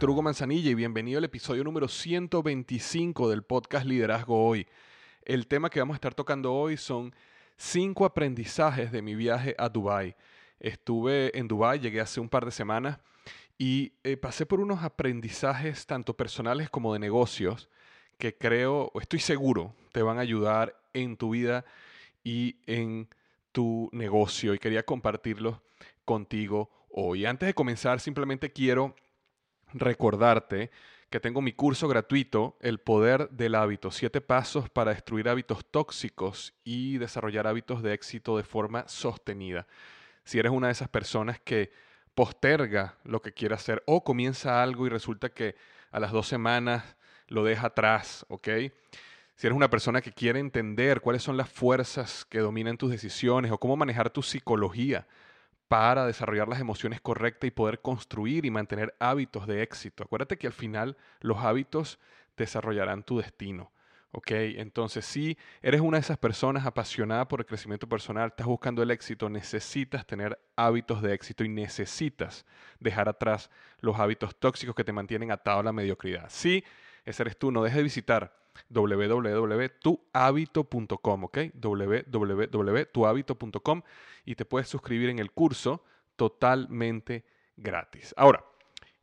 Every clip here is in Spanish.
Víctor Hugo Manzanilla y bienvenido al episodio número 125 del podcast Liderazgo Hoy. El tema que vamos a estar tocando hoy son cinco aprendizajes de mi viaje a Dubái. Estuve en Dubái, llegué hace un par de semanas y eh, pasé por unos aprendizajes tanto personales como de negocios que creo, estoy seguro, te van a ayudar en tu vida y en tu negocio y quería compartirlos contigo hoy. Antes de comenzar, simplemente quiero recordarte que tengo mi curso gratuito, El Poder del Hábito, siete pasos para destruir hábitos tóxicos y desarrollar hábitos de éxito de forma sostenida. Si eres una de esas personas que posterga lo que quiere hacer o comienza algo y resulta que a las dos semanas lo deja atrás, ¿ok? Si eres una persona que quiere entender cuáles son las fuerzas que dominan tus decisiones o cómo manejar tu psicología para desarrollar las emociones correctas y poder construir y mantener hábitos de éxito. Acuérdate que al final los hábitos desarrollarán tu destino. ¿Ok? Entonces, si eres una de esas personas apasionada por el crecimiento personal, estás buscando el éxito, necesitas tener hábitos de éxito y necesitas dejar atrás los hábitos tóxicos que te mantienen atado a la mediocridad. Si ese eres tú, no dejes de visitar www.tuhabito.com, ¿ok? www.tuhabito.com y te puedes suscribir en el curso totalmente gratis. Ahora,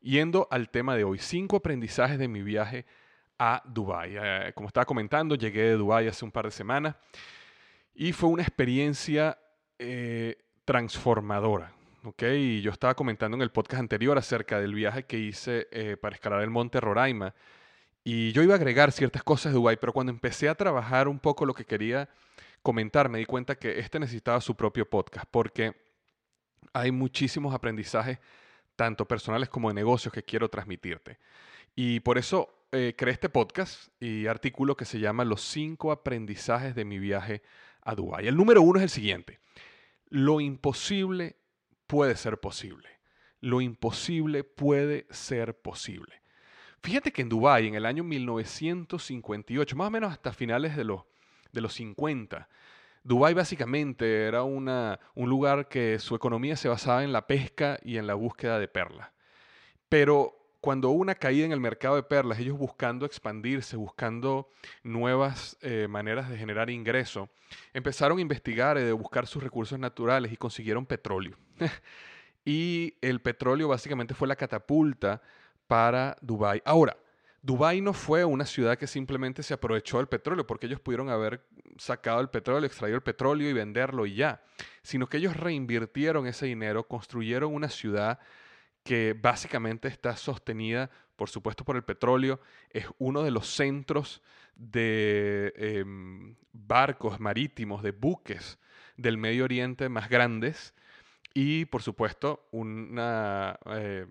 yendo al tema de hoy, cinco aprendizajes de mi viaje a Dubái. Eh, como estaba comentando, llegué de Dubái hace un par de semanas y fue una experiencia eh, transformadora. ¿okay? yo estaba comentando en el podcast anterior acerca del viaje que hice eh, para escalar el monte Roraima y yo iba a agregar ciertas cosas de Dubái, pero cuando empecé a trabajar un poco lo que quería comentar, me di cuenta que este necesitaba su propio podcast, porque hay muchísimos aprendizajes, tanto personales como de negocios, que quiero transmitirte. Y por eso eh, creé este podcast y artículo que se llama Los cinco aprendizajes de mi viaje a Dubái. El número uno es el siguiente. Lo imposible puede ser posible. Lo imposible puede ser posible. Fíjate que en Dubái, en el año 1958, más o menos hasta finales de los, de los 50, Dubái básicamente era una, un lugar que su economía se basaba en la pesca y en la búsqueda de perlas. Pero cuando hubo una caída en el mercado de perlas, ellos buscando expandirse, buscando nuevas eh, maneras de generar ingreso, empezaron a investigar y a buscar sus recursos naturales y consiguieron petróleo. y el petróleo básicamente fue la catapulta para Dubái. Ahora, Dubái no fue una ciudad que simplemente se aprovechó del petróleo, porque ellos pudieron haber sacado el petróleo, extraído el petróleo y venderlo y ya, sino que ellos reinvirtieron ese dinero, construyeron una ciudad que básicamente está sostenida, por supuesto, por el petróleo, es uno de los centros de em, barcos marítimos, de buques del Medio Oriente más grandes y por supuesto una, eh,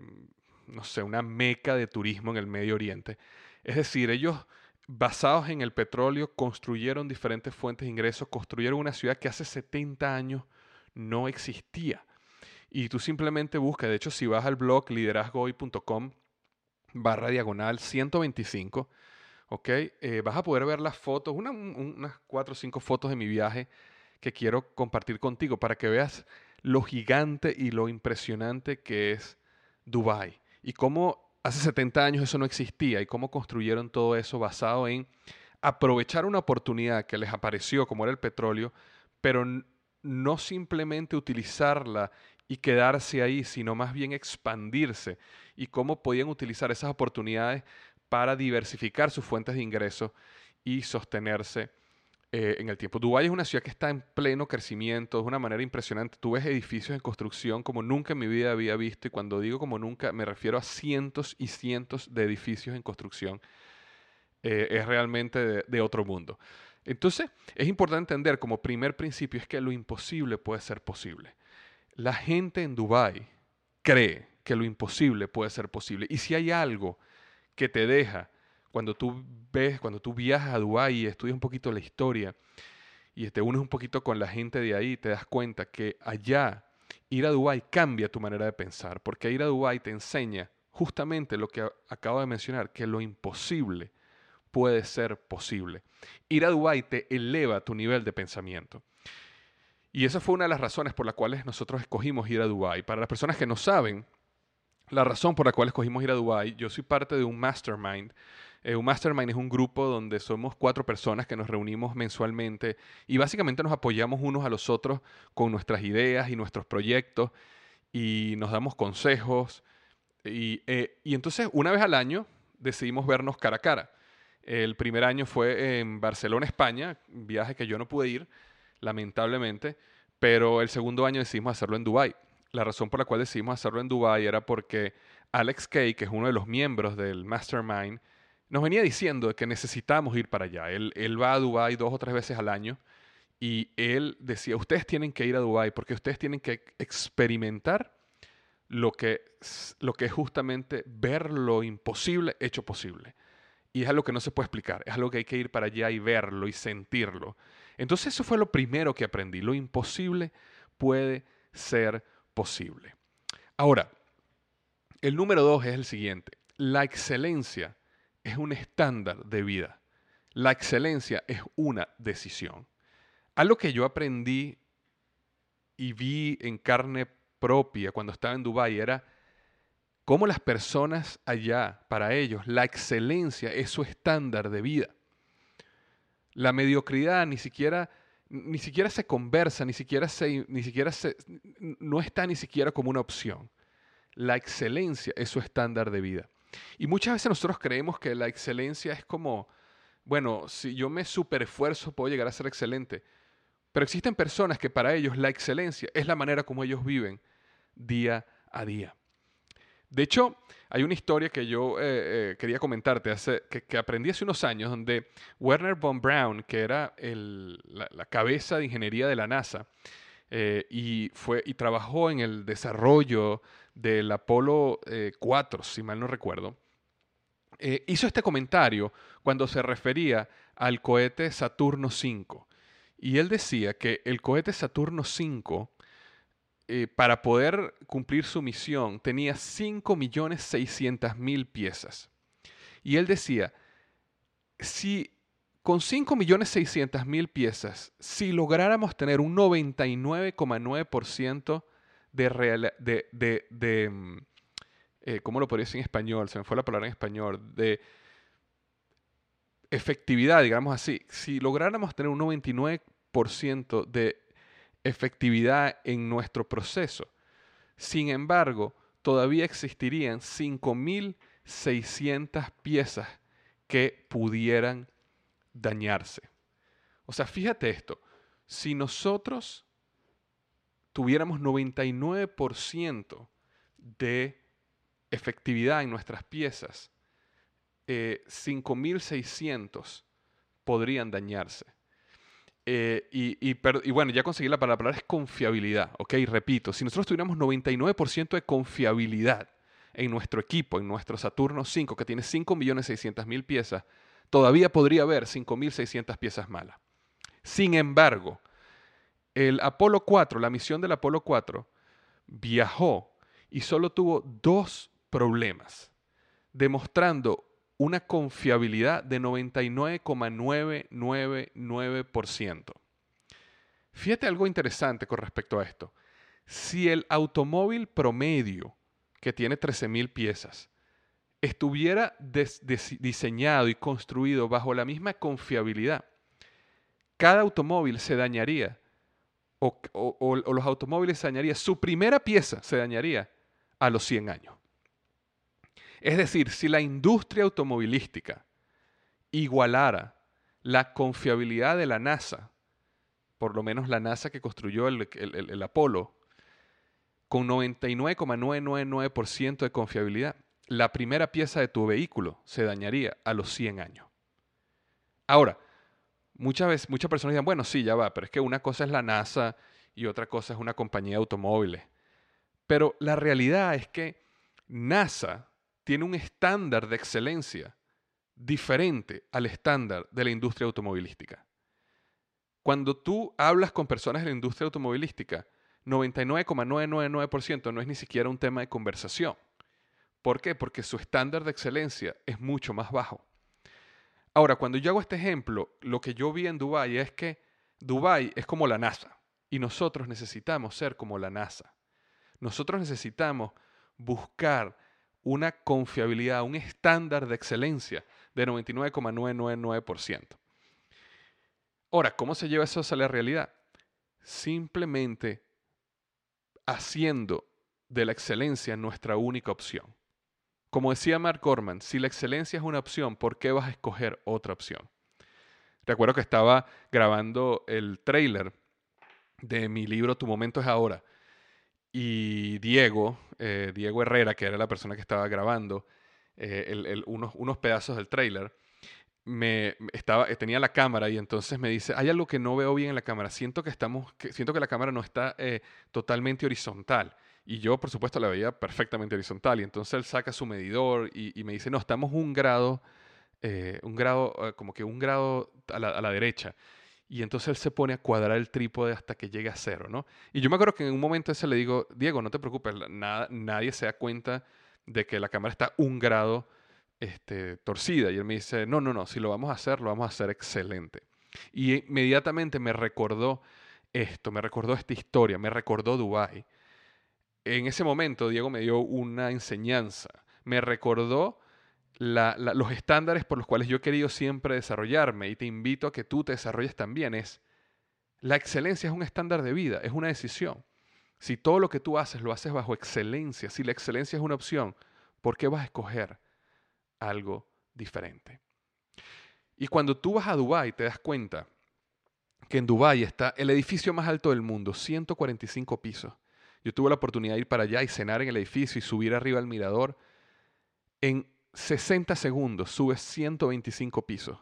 no sé, una meca de turismo en el Medio Oriente. Es decir, ellos basados en el petróleo construyeron diferentes fuentes de ingresos, construyeron una ciudad que hace 70 años no existía. Y tú simplemente buscas, de hecho si vas al blog liderazgohoy.com barra diagonal 125, ¿ok? Eh, vas a poder ver las fotos, unas cuatro o cinco fotos de mi viaje que quiero compartir contigo para que veas lo gigante y lo impresionante que es Dubai y cómo hace 70 años eso no existía y cómo construyeron todo eso basado en aprovechar una oportunidad que les apareció como era el petróleo, pero no simplemente utilizarla y quedarse ahí, sino más bien expandirse. Y cómo podían utilizar esas oportunidades para diversificar sus fuentes de ingresos y sostenerse eh, en el tiempo. Dubái es una ciudad que está en pleno crecimiento, de una manera impresionante. Tú ves edificios en construcción como nunca en mi vida había visto, y cuando digo como nunca, me refiero a cientos y cientos de edificios en construcción. Eh, es realmente de, de otro mundo. Entonces, es importante entender como primer principio es que lo imposible puede ser posible. La gente en Dubái cree que lo imposible puede ser posible. Y si hay algo que te deja cuando tú ves, cuando tú viajas a Dubái y estudias un poquito la historia y te unes un poquito con la gente de ahí, te das cuenta que allá ir a Dubái cambia tu manera de pensar, porque ir a Dubái te enseña justamente lo que acabo de mencionar, que lo imposible puede ser posible. Ir a Dubái te eleva tu nivel de pensamiento. Y esa fue una de las razones por las cuales nosotros escogimos ir a Dubái. Para las personas que no saben, la razón por la cual escogimos ir a Dubái, yo soy parte de un mastermind. Eh, un mastermind es un grupo donde somos cuatro personas que nos reunimos mensualmente y básicamente nos apoyamos unos a los otros con nuestras ideas y nuestros proyectos y nos damos consejos. Y, eh, y entonces una vez al año decidimos vernos cara a cara. El primer año fue en Barcelona, España, viaje que yo no pude ir, lamentablemente, pero el segundo año decidimos hacerlo en Dubái. La razón por la cual decidimos hacerlo en Dubái era porque Alex Kay, que es uno de los miembros del Mastermind, nos venía diciendo que necesitamos ir para allá. Él, él va a Dubái dos o tres veces al año y él decía, ustedes tienen que ir a Dubái porque ustedes tienen que experimentar lo que, lo que es justamente ver lo imposible hecho posible. Y es algo que no se puede explicar, es algo que hay que ir para allá y verlo y sentirlo. Entonces eso fue lo primero que aprendí, lo imposible puede ser posible. Ahora, el número dos es el siguiente, la excelencia es un estándar de vida. La excelencia es una decisión. Algo que yo aprendí y vi en carne propia cuando estaba en Dubái era cómo las personas allá, para ellos, la excelencia es su estándar de vida. La mediocridad ni siquiera, ni siquiera se conversa, ni siquiera se, ni siquiera se, no está ni siquiera como una opción. La excelencia es su estándar de vida. Y muchas veces nosotros creemos que la excelencia es como, bueno, si yo me superesfuerzo puedo llegar a ser excelente. Pero existen personas que para ellos la excelencia es la manera como ellos viven día a día. De hecho, hay una historia que yo eh, eh, quería comentarte, hace, que, aprendí hace unos años, donde Werner von Braun, que era la, cabeza de ingeniería de la NASA, eh, y, fue, y trabajó en el desarrollo del Apolo 4, si mal no recuerdo, hizo este comentario cuando se refería al cohete Saturno 5. Y él decía que el cohete Saturno 5 eh, para poder cumplir su misión tenía 5.600.000 piezas. Y él decía, si con 5.600.000 piezas, si lográramos tener un 99,9% de, de, de mm, eh, ¿cómo lo podría decir en español? Se me fue la palabra en español, de efectividad, digamos así. Si lográramos tener un 99% de efectividad en nuestro proceso. Sin embargo, todavía existirían 5.600 piezas que pudieran dañarse. O sea, fíjate esto, si nosotros tuviéramos 99% de efectividad en nuestras piezas, 5.600 eh, podrían dañarse. Eh, y, y, bueno, ya conseguí la palabra, la palabra es confiabilidad, ¿ok? Repito, si nosotros tuviéramos 99% de confiabilidad en nuestro equipo, en nuestro Saturno 5, que tiene 5.600.000 piezas, todavía podría haber 5.600 piezas malas. Sin embargo, el Apolo 4, la misión del Apolo 4, viajó y solo tuvo dos problemas, demostrando una confiabilidad de 99,999%. Fíjate algo interesante con respecto a esto. Si el automóvil promedio, que tiene 13.000 piezas, estuviera diseñado y construido bajo la misma confiabilidad, cada automóvil se dañaría, o, los automóviles se dañarían, su primera pieza se dañaría a los 100 años. Es decir, si la industria automovilística igualara la confiabilidad de la NASA, por lo menos la NASA que construyó el, Apolo, con 99,999% de confiabilidad, la primera pieza de tu vehículo se dañaría a los 100 años. Ahora, muchas veces, muchas personas dicen, bueno, sí, ya va, pero es que una cosa es la NASA y otra cosa es una compañía de automóviles. Pero la realidad es que NASA tiene un estándar de excelencia diferente al estándar de la industria automovilística. Cuando tú hablas con personas de la industria automovilística, 99,999% no es ni siquiera un tema de conversación. ¿Por qué? Porque su estándar de excelencia es mucho más bajo. Ahora, cuando yo hago este ejemplo, lo que yo vi en Dubái es que Dubái es como la NASA y nosotros necesitamos ser como la NASA. Nosotros necesitamos buscar una confiabilidad, un estándar de excelencia de 99,999%. Ahora, ¿cómo se lleva eso a la realidad? Simplemente haciendo de la excelencia nuestra única opción. Como decía Mark Gorman, si la excelencia es una opción, ¿por qué vas a escoger otra opción? Recuerdo que estaba grabando el trailer de mi libro Tu momento es ahora y Diego, eh, Diego Herrera, que era la persona que estaba grabando eh, unos, unos, pedazos del trailer, me estaba, tenía la cámara y entonces me dice, hay algo que no veo bien en la cámara, siento que, estamos, siento que la cámara no está eh, totalmente horizontal. Y yo, por supuesto, la veía perfectamente horizontal. Y entonces él saca su medidor y, me dice, no, estamos un grado, un grado, como que un grado a la, derecha. Y entonces él se pone a cuadrar el trípode hasta que llegue a cero, ¿no? Y yo me acuerdo que en un momento ese le digo, Diego, no te preocupes, nada, nadie se da cuenta de que la cámara está un grado este, torcida. Y él me dice, no, no, no, si lo vamos a hacer, lo vamos a hacer excelente. Y inmediatamente me recordó esto, me recordó esta historia, me recordó Dubái. En ese momento Diego me dio una enseñanza, me recordó los estándares por los cuales yo he querido siempre desarrollarme y te invito a que tú te desarrolles también es, la excelencia es un estándar de vida, es una decisión. Si todo lo que tú haces lo haces bajo excelencia, si la excelencia es una opción, ¿por qué vas a escoger algo diferente? Y cuando tú vas a Dubái te das cuenta que en Dubái está el edificio más alto del mundo, 145 pisos. Yo tuve la oportunidad de ir para allá y cenar en el edificio y subir arriba al mirador. En 60 segundos subes 125 pisos,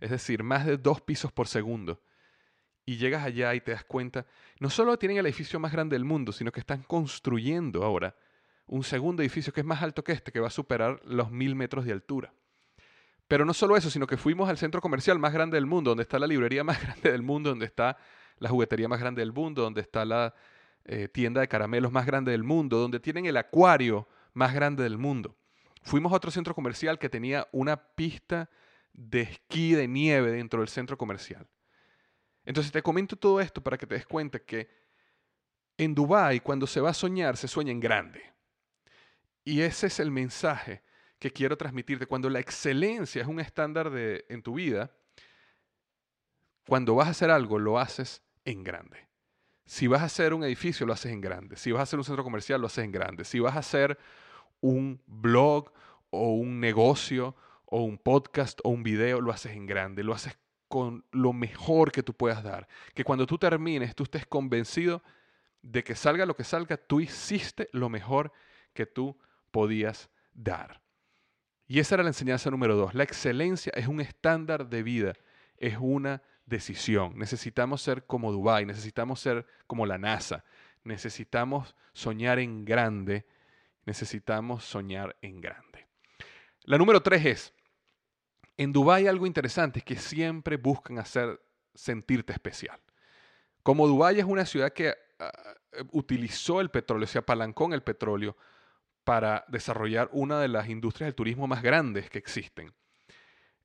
es decir, más de dos pisos por segundo. Y llegas allá y te das cuenta, no solo tienen el edificio más grande del mundo, sino que están construyendo ahora un segundo edificio que es más alto que este, que va a superar los mil metros de altura. Pero no solo eso, sino que fuimos al centro comercial más grande del mundo, donde está la librería más grande del mundo, donde está la juguetería más grande del mundo, donde está la eh, tienda de caramelos más grande del mundo, donde tienen el acuario más grande del mundo. Fuimos a otro centro comercial que tenía una pista de esquí de nieve dentro del centro comercial. Entonces te comento todo esto para que te des cuenta que en Dubái cuando se va a soñar se sueña en grande. Y ese es el mensaje que quiero transmitirte. Cuando la excelencia es un estándar de, en tu vida, cuando vas a hacer algo lo haces en grande. Si vas a hacer un edificio, lo haces en grande. Si vas a hacer un centro comercial, lo haces en grande. Si vas a hacer un blog o un negocio o un podcast o un video, lo haces en grande, lo haces con lo mejor que tú puedas dar. Que cuando tú termines, tú estés convencido de que salga lo que salga, tú hiciste lo mejor que tú podías dar. Y esa era la enseñanza número dos. La excelencia es un estándar de vida, es una decisión. Necesitamos ser como Dubái, necesitamos ser como la NASA, necesitamos soñar en grande, necesitamos soñar en grande. La número tres es, en Dubái algo interesante es que siempre buscan hacer sentirte especial. Como Dubái es una ciudad que ah, utilizó el petróleo, se apalancó en el petróleo para desarrollar una de las industrias del turismo más grandes que existen.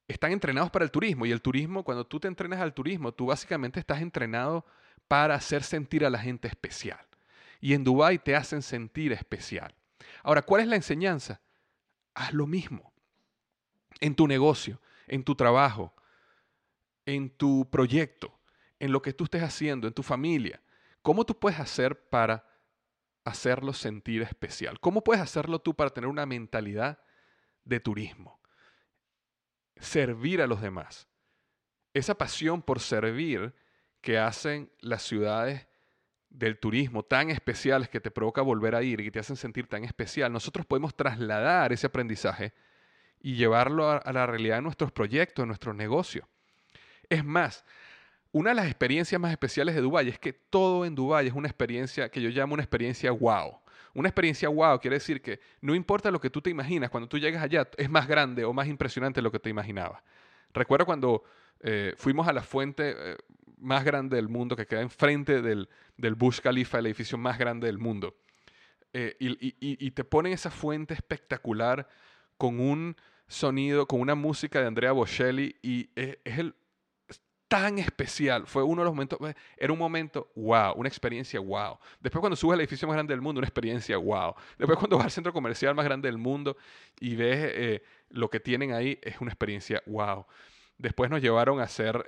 Están entrenados para el turismo y el turismo, cuando tú te entrenas al turismo, tú básicamente estás entrenado para hacer sentir a la gente especial. Y en Dubái te hacen sentir especial. Ahora, ¿cuál es la enseñanza? Haz lo mismo. En tu negocio, en tu trabajo, en tu proyecto, en lo que tú estés haciendo, en tu familia. ¿Cómo tú puedes hacer para hacerlo sentir especial? ¿Cómo puedes hacerlo tú para tener una mentalidad de turismo? Servir a los demás. Esa pasión por servir que hacen las ciudades del turismo tan especiales que te provoca volver a ir y que te hacen sentir tan especial, nosotros podemos trasladar ese aprendizaje y llevarlo a, la realidad de nuestros proyectos, de nuestros negocios. Es más, una de las experiencias más especiales de Dubái es que todo en Dubái es una experiencia que yo llamo una experiencia wow. Una experiencia wow quiere decir que no importa lo que tú te imaginas, cuando tú llegas allá es más grande o más impresionante lo que te imaginabas. Recuerdo cuando eh, fuimos a la fuente eh, más grande del mundo que queda enfrente del, del Burj Khalifa, el edificio más grande del mundo. Eh, y, te ponen esa fuente espectacular con un sonido, con una música de Andrea Bocelli y es el tan especial. Fue uno de los momentos, eh, era un momento wow, una experiencia wow. Después cuando subes al edificio más grande del mundo, una experiencia wow. Después cuando vas al centro comercial más grande del mundo y ves eh, lo que tienen ahí, es una experiencia wow. Después nos llevaron a hacer...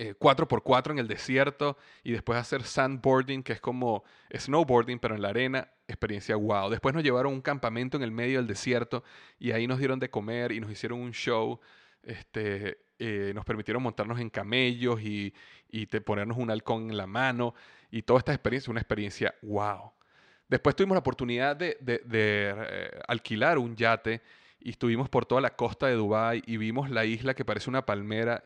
4x4 em, eh, en el desierto y después hacer sandboarding, que es como snowboarding, pero en la arena, experiencia wow. Después nos llevaron a un campamento en el medio del desierto y ahí nos dieron de comer y nos hicieron un show. Este, eh, nos permitieron montarnos en camellos y, ponernos un halcón en la mano y toda esta experiencia, una experiencia wow. Después tuvimos la oportunidad de, eh, alquilar un yate y estuvimos por toda la costa de Dubái y vimos la isla que parece una palmera.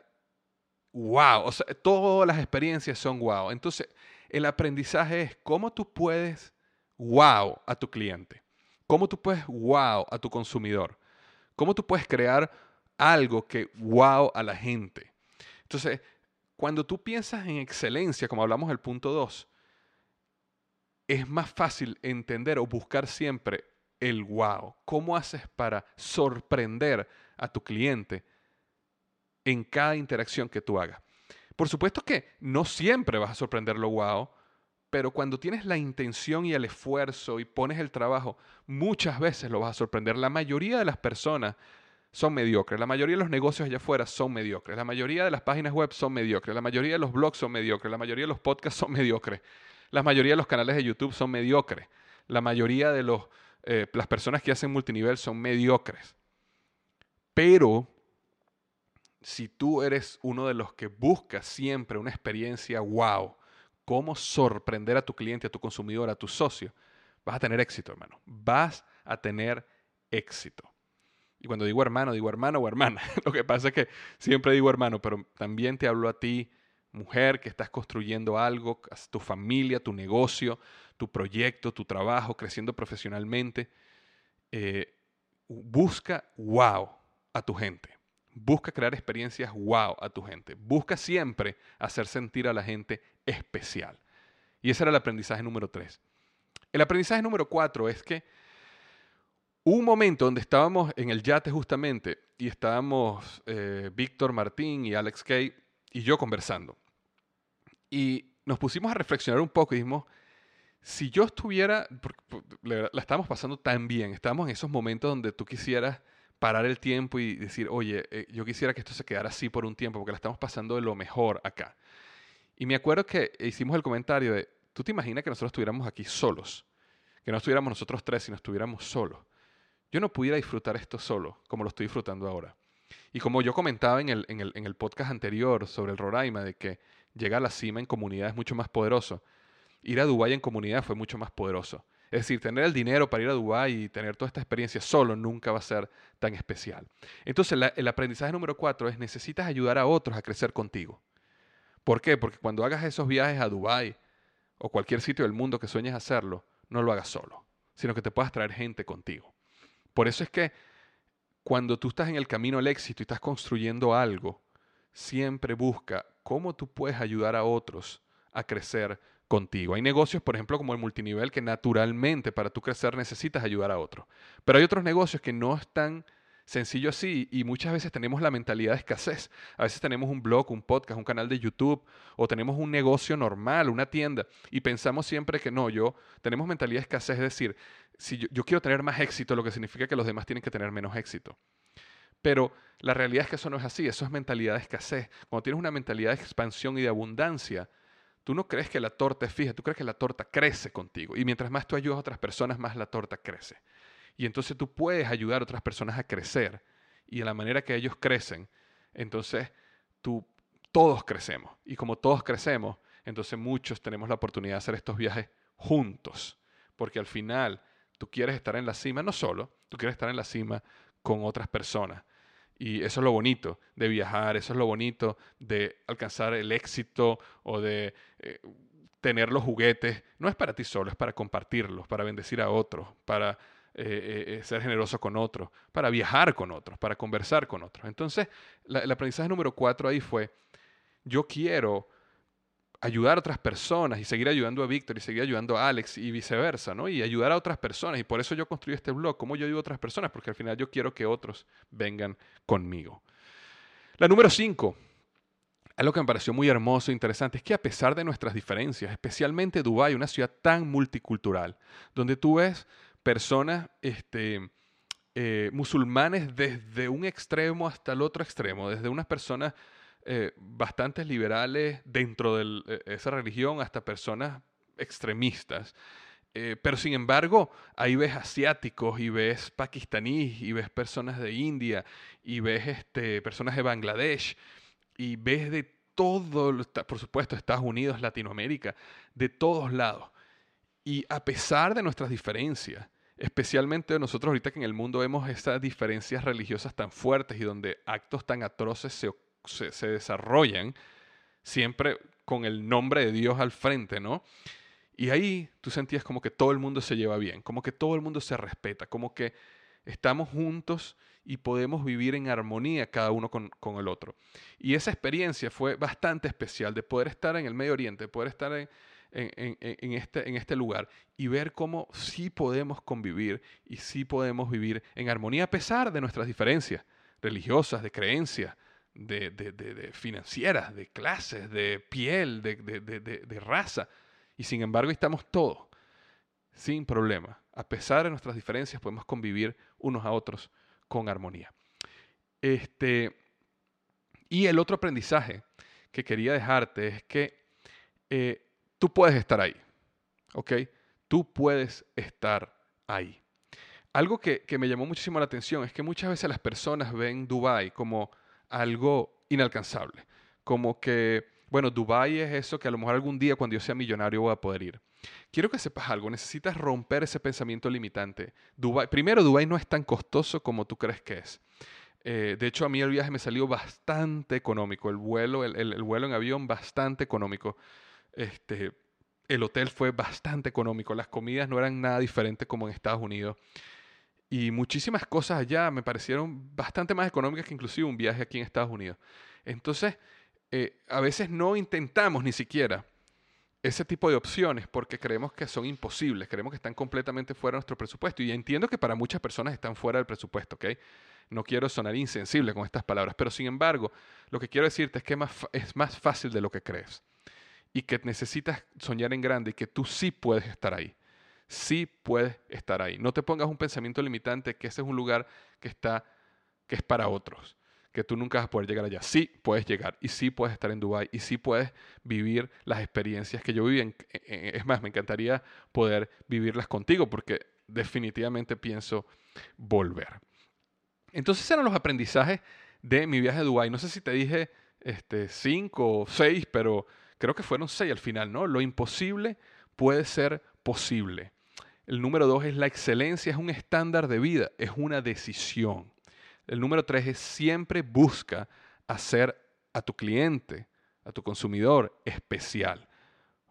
¡Wow! Todas las experiencias son wow. Entonces, el aprendizaje es cómo tú puedes wow a tu cliente, cómo tú puedes wow a tu consumidor, cómo tú puedes crear algo que wow a la gente. Entonces, cuando tú piensas en excelencia, como hablamos del punto 2, es más fácil entender o buscar siempre el wow. ¿Cómo haces para sorprender a tu cliente en cada interacción que tú hagas? Por supuesto que no siempre vas a sorprenderlo wow, pero cuando tienes la intención y el esfuerzo y pones el trabajo, muchas veces lo vas a sorprender. La mayoría de las personas son mediocres. La mayoría de los negocios allá afuera son mediocres. La mayoría de las páginas web son mediocres. La mayoría de los blogs son mediocres. La mayoría de los podcasts son mediocres. La mayoría de los canales de YouTube son mediocres. La mayoría de los, eh, las personas que hacen multinivel son mediocres. Pero si tú eres uno de los que busca siempre una experiencia wow, cómo sorprender a tu cliente, a tu consumidor, a tu socio, vas a tener éxito, hermano. Vas a tener éxito. Y cuando digo hermano, digo hermano o hermana. Lo que pasa es que siempre digo hermano, pero también te hablo a ti, mujer, que estás construyendo algo, tu familia, tu negocio, tu proyecto, tu trabajo, creciendo profesionalmente. Eh, busca wow a tu gente. Busca crear experiencias wow a tu gente. Busca siempre hacer sentir a la gente especial. Y ese era el aprendizaje número tres. El aprendizaje número cuatro es que un momento donde estábamos en el yate justamente y estábamos eh, Víctor Martín y Alex Kay y yo conversando. Y nos pusimos a reflexionar un poco y dijimos, si yo estuviera, la, estábamos pasando tan bien, estábamos en esos momentos donde tú quisieras parar el tiempo y decir, oye, eh, yo quisiera que esto se quedara así por un tiempo porque la estamos pasando de lo mejor acá. Y me acuerdo que hicimos el comentario de, ¿tú te imaginas que nosotros estuviéramos aquí solos? Que no estuviéramos nosotros tres, sino estuviéramos solos yo no pudiera disfrutar esto solo, como lo estoy disfrutando ahora. Y como yo comentaba en el, en el, podcast anterior sobre el Roraima, de que llegar a la cima en comunidad es mucho más poderoso, ir a Dubái en comunidad fue mucho más poderoso. Es decir, tener el dinero para ir a Dubái y tener toda esta experiencia solo nunca va a ser tan especial. Entonces, el aprendizaje número cuatro es necesitas ayudar a otros a crecer contigo. ¿Por qué? Porque cuando hagas esos viajes a Dubái o cualquier sitio del mundo que sueñes hacerlo, no lo hagas solo, sino que te puedas traer gente contigo. Por eso es que cuando tú estás en el camino al éxito y estás construyendo algo, siempre busca cómo tú puedes ayudar a otros a crecer contigo. Hay negocios, por ejemplo, como el multinivel, que naturalmente para tú crecer necesitas ayudar a otros. Pero hay otros negocios que no están sencillo así y muchas veces tenemos la mentalidad de escasez. A veces tenemos un blog, un podcast, un canal de YouTube o tenemos un negocio normal, una tienda y pensamos siempre que no, yo tenemos mentalidad de escasez, es decir, si yo, quiero tener más éxito, lo que significa que los demás tienen que tener menos éxito. Pero la realidad es que eso no es así, eso es mentalidad de escasez. Cuando tienes una mentalidad de expansión y de abundancia, tú no crees que la torta es fija, tú crees que la torta crece contigo. Y mientras más tú ayudas a otras personas, más la torta crece. Y entonces tú puedes ayudar a otras personas a crecer. Y de la manera que ellos crecen, entonces tú, todos crecemos. Y como todos crecemos, entonces muchos tenemos la oportunidad de hacer estos viajes juntos. Porque al final tú quieres estar en la cima, no solo, tú quieres estar en la cima con otras personas. Y eso es lo bonito de viajar, eso es lo bonito de alcanzar el éxito o de eh, tener los juguetes. No es para ti solo, es para compartirlos, para bendecir a otros, para eh, eh, ser generoso con otros, para viajar con otros, para conversar con otros. Entonces, el aprendizaje número cuatro ahí fue, yo quiero ayudar a otras personas y seguir ayudando a Víctor y seguir ayudando a Alex y viceversa, ¿no? Y ayudar a otras personas. Y por eso yo construí este blog, cómo yo ayudo a otras personas, porque al final yo quiero que otros vengan conmigo. La número cinco, algo que me pareció muy hermoso e interesante, es que a pesar de nuestras diferencias, especialmente Dubái, una ciudad tan multicultural, donde tú ves personas este, eh, musulmanes desde un extremo hasta el otro extremo, desde unas personas eh, bastante liberales dentro de eh, esa religión hasta personas extremistas. pero sin embargo, ahí ves asiáticos y ves pakistaníes y ves personas de India y ves este, personas de Bangladesh y ves de todo, por supuesto, Estados Unidos, Latinoamérica, de todos lados. Y a pesar de nuestras diferencias, especialmente nosotros ahorita que en el mundo vemos estas diferencias religiosas tan fuertes y donde actos tan atroces se, se, desarrollan, siempre con el nombre de Dios al frente, ¿no? Y ahí tú sentías como que todo el mundo se lleva bien, como que todo el mundo se respeta, como que estamos juntos y podemos vivir en armonía cada uno con, con, el otro. Y esa experiencia fue bastante especial de poder estar en el Medio Oriente, de poder estar en, en, este, en este lugar y ver cómo sí podemos convivir y sí podemos vivir en armonía a pesar de nuestras diferencias religiosas, de creencias, de, de, financieras, de clases, de piel, de, raza. Y sin embargo estamos todos sin problema. A pesar de nuestras diferencias podemos convivir unos a otros con armonía. Este, y el otro aprendizaje que quería dejarte es que eh, tú puedes estar ahí. ¿Ok? Tú puedes estar ahí. Algo que, me llamó muchísimo la atención es que muchas veces las personas ven Dubai como algo inalcanzable. Como que, bueno, Dubai es eso que a lo mejor algún día cuando yo sea millonario voy a poder ir. Quiero que sepas algo, necesitas romper ese pensamiento limitante. Dubai, primero, Dubai no es tan costoso como tú crees que es. Eh, de hecho, a mí el viaje me salió bastante económico, el vuelo, el vuelo en avión bastante económico. Este, el hotel fue bastante económico, las comidas no eran nada diferentes como en Estados Unidos. Y muchísimas cosas allá me parecieron bastante más económicas que inclusive un viaje aquí en Estados Unidos. Entonces, eh, a veces no intentamos ni siquiera ese tipo de opciones porque creemos que son imposibles, creemos que están completamente fuera de nuestro presupuesto. Y entiendo que para muchas personas están fuera del presupuesto, ¿ok? No quiero sonar insensible con estas palabras, pero sin embargo, lo que quiero decirte es que es más fácil de lo que crees y que necesitas soñar en grande y que tú sí puedes estar ahí. Sí puedes estar ahí. No te pongas un pensamiento limitante que ese es un lugar que está que es para otros, que tú nunca vas a poder llegar allá. Sí puedes llegar y sí puedes estar en Dubai y sí puedes vivir las experiencias que yo viví. es más, me encantaría poder vivirlas contigo porque definitivamente pienso volver. Entonces eran los aprendizajes de mi viaje a Dubai. No sé si te dije este, cinco o seis, pero creo que fueron seis al final, ¿no? Lo imposible puede ser posible. El número dos es la excelencia, es un estándar de vida, es una decisión. El número tres es siempre busca hacer a tu cliente, a tu consumidor especial.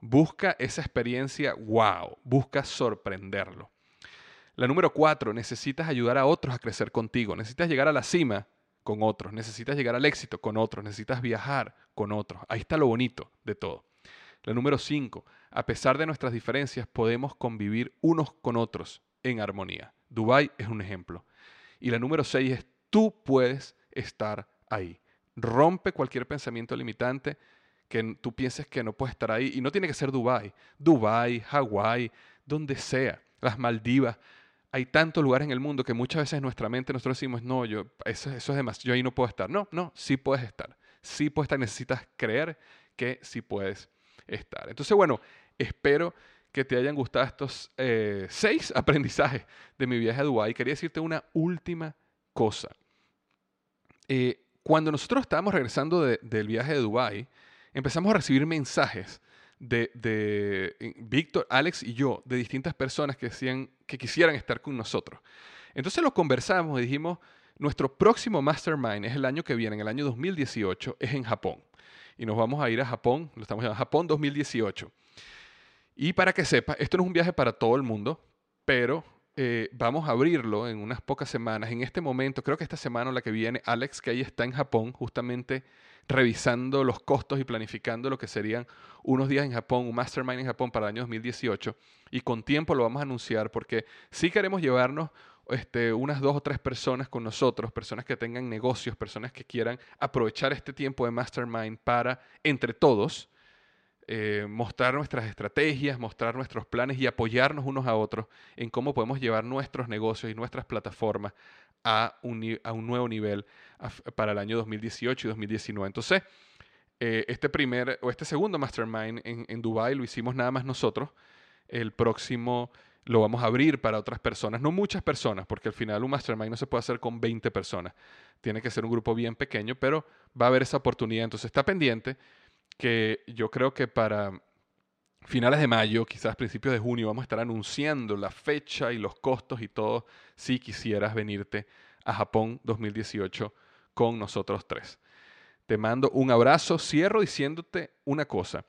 Busca esa experiencia wow, busca sorprenderlo. La número cuatro, necesitas ayudar a otros a crecer contigo, necesitas llegar a la cima con otros, necesitas llegar al éxito con otros, necesitas viajar con otros. Ahí está lo bonito de todo. La número cinco, a pesar de nuestras diferencias, podemos convivir unos con otros en armonía. Dubai es un ejemplo. Y la número seis es, tú puedes estar ahí. Rompe cualquier pensamiento limitante que tú pienses que no puedes estar ahí. Y no tiene que ser Dubai. Dubai, Hawái, donde sea. Las Maldivas. Hay tantos lugares en el mundo que muchas veces en nuestra mente nosotros decimos, no, yo, eso, eso es demasiado, yo ahí no puedo estar. No, no, sí puedes estar. Sí puedes estar. Necesitas creer que sí puedes estar. Entonces, bueno, espero que te hayan gustado estos eh, seis aprendizajes de mi viaje a Dubái. Quería decirte una última cosa. Eh, cuando nosotros estábamos regresando del viaje de Dubái, empezamos a recibir mensajes de, de eh, Víctor, Alex y yo, de distintas personas que decían quisieran estar con nosotros. Entonces lo conversamos y dijimos, nuestro próximo mastermind es el año que viene, en el año 2018, es en Japón y nos vamos a ir a Japón, lo estamos llamando Japón 2018. Y para que sepa, esto no es un viaje para todo el mundo, pero eh, vamos a abrirlo en unas pocas semanas. En este momento, creo que esta semana o la que viene, Alex, que ahí está en Japón, justamente revisando los costos y planificando lo que serían unos días en Japón, un mastermind en Japón para el año 2018. Y con tiempo lo vamos a anunciar porque sí queremos llevarnos este, unas dos o tres personas con nosotros, personas que tengan negocios, personas que quieran aprovechar este tiempo de mastermind para, entre todos, eh, mostrar nuestras estrategias, mostrar nuestros planes y apoyarnos unos a otros en cómo podemos llevar nuestros negocios y nuestras plataformas a un, a un nuevo nivel para el año 2018 y 2019. Entonces, eh, este primer o este segundo mastermind en, en Dubai lo hicimos nada más nosotros. El próximo lo vamos a abrir para otras personas, no muchas personas, porque al final un mastermind no se puede hacer con 20 personas, tiene que ser un grupo bien pequeño, pero va a haber esa oportunidad, entonces está pendiente que yo creo que para finales de mayo, quizás principios de junio, vamos a estar anunciando la fecha y los costos y todo si quisieras venirte a Japón 2018 con nosotros tres. Te mando un abrazo, cierro diciéndote una cosa.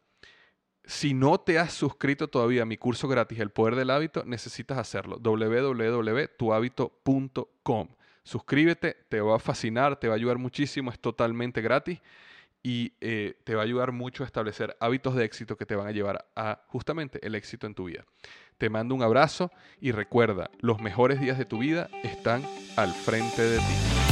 Si no te has suscrito todavía a mi curso gratis El Poder del Hábito, necesitas hacerlo. www.tuhabito.com. Suscríbete, te va a fascinar, te va a ayudar muchísimo, es totalmente gratis y eh, te va a ayudar mucho a establecer hábitos de éxito que te van a llevar a justamente el éxito en tu vida. Te mando un abrazo y recuerda, los mejores días de tu vida están al frente de ti.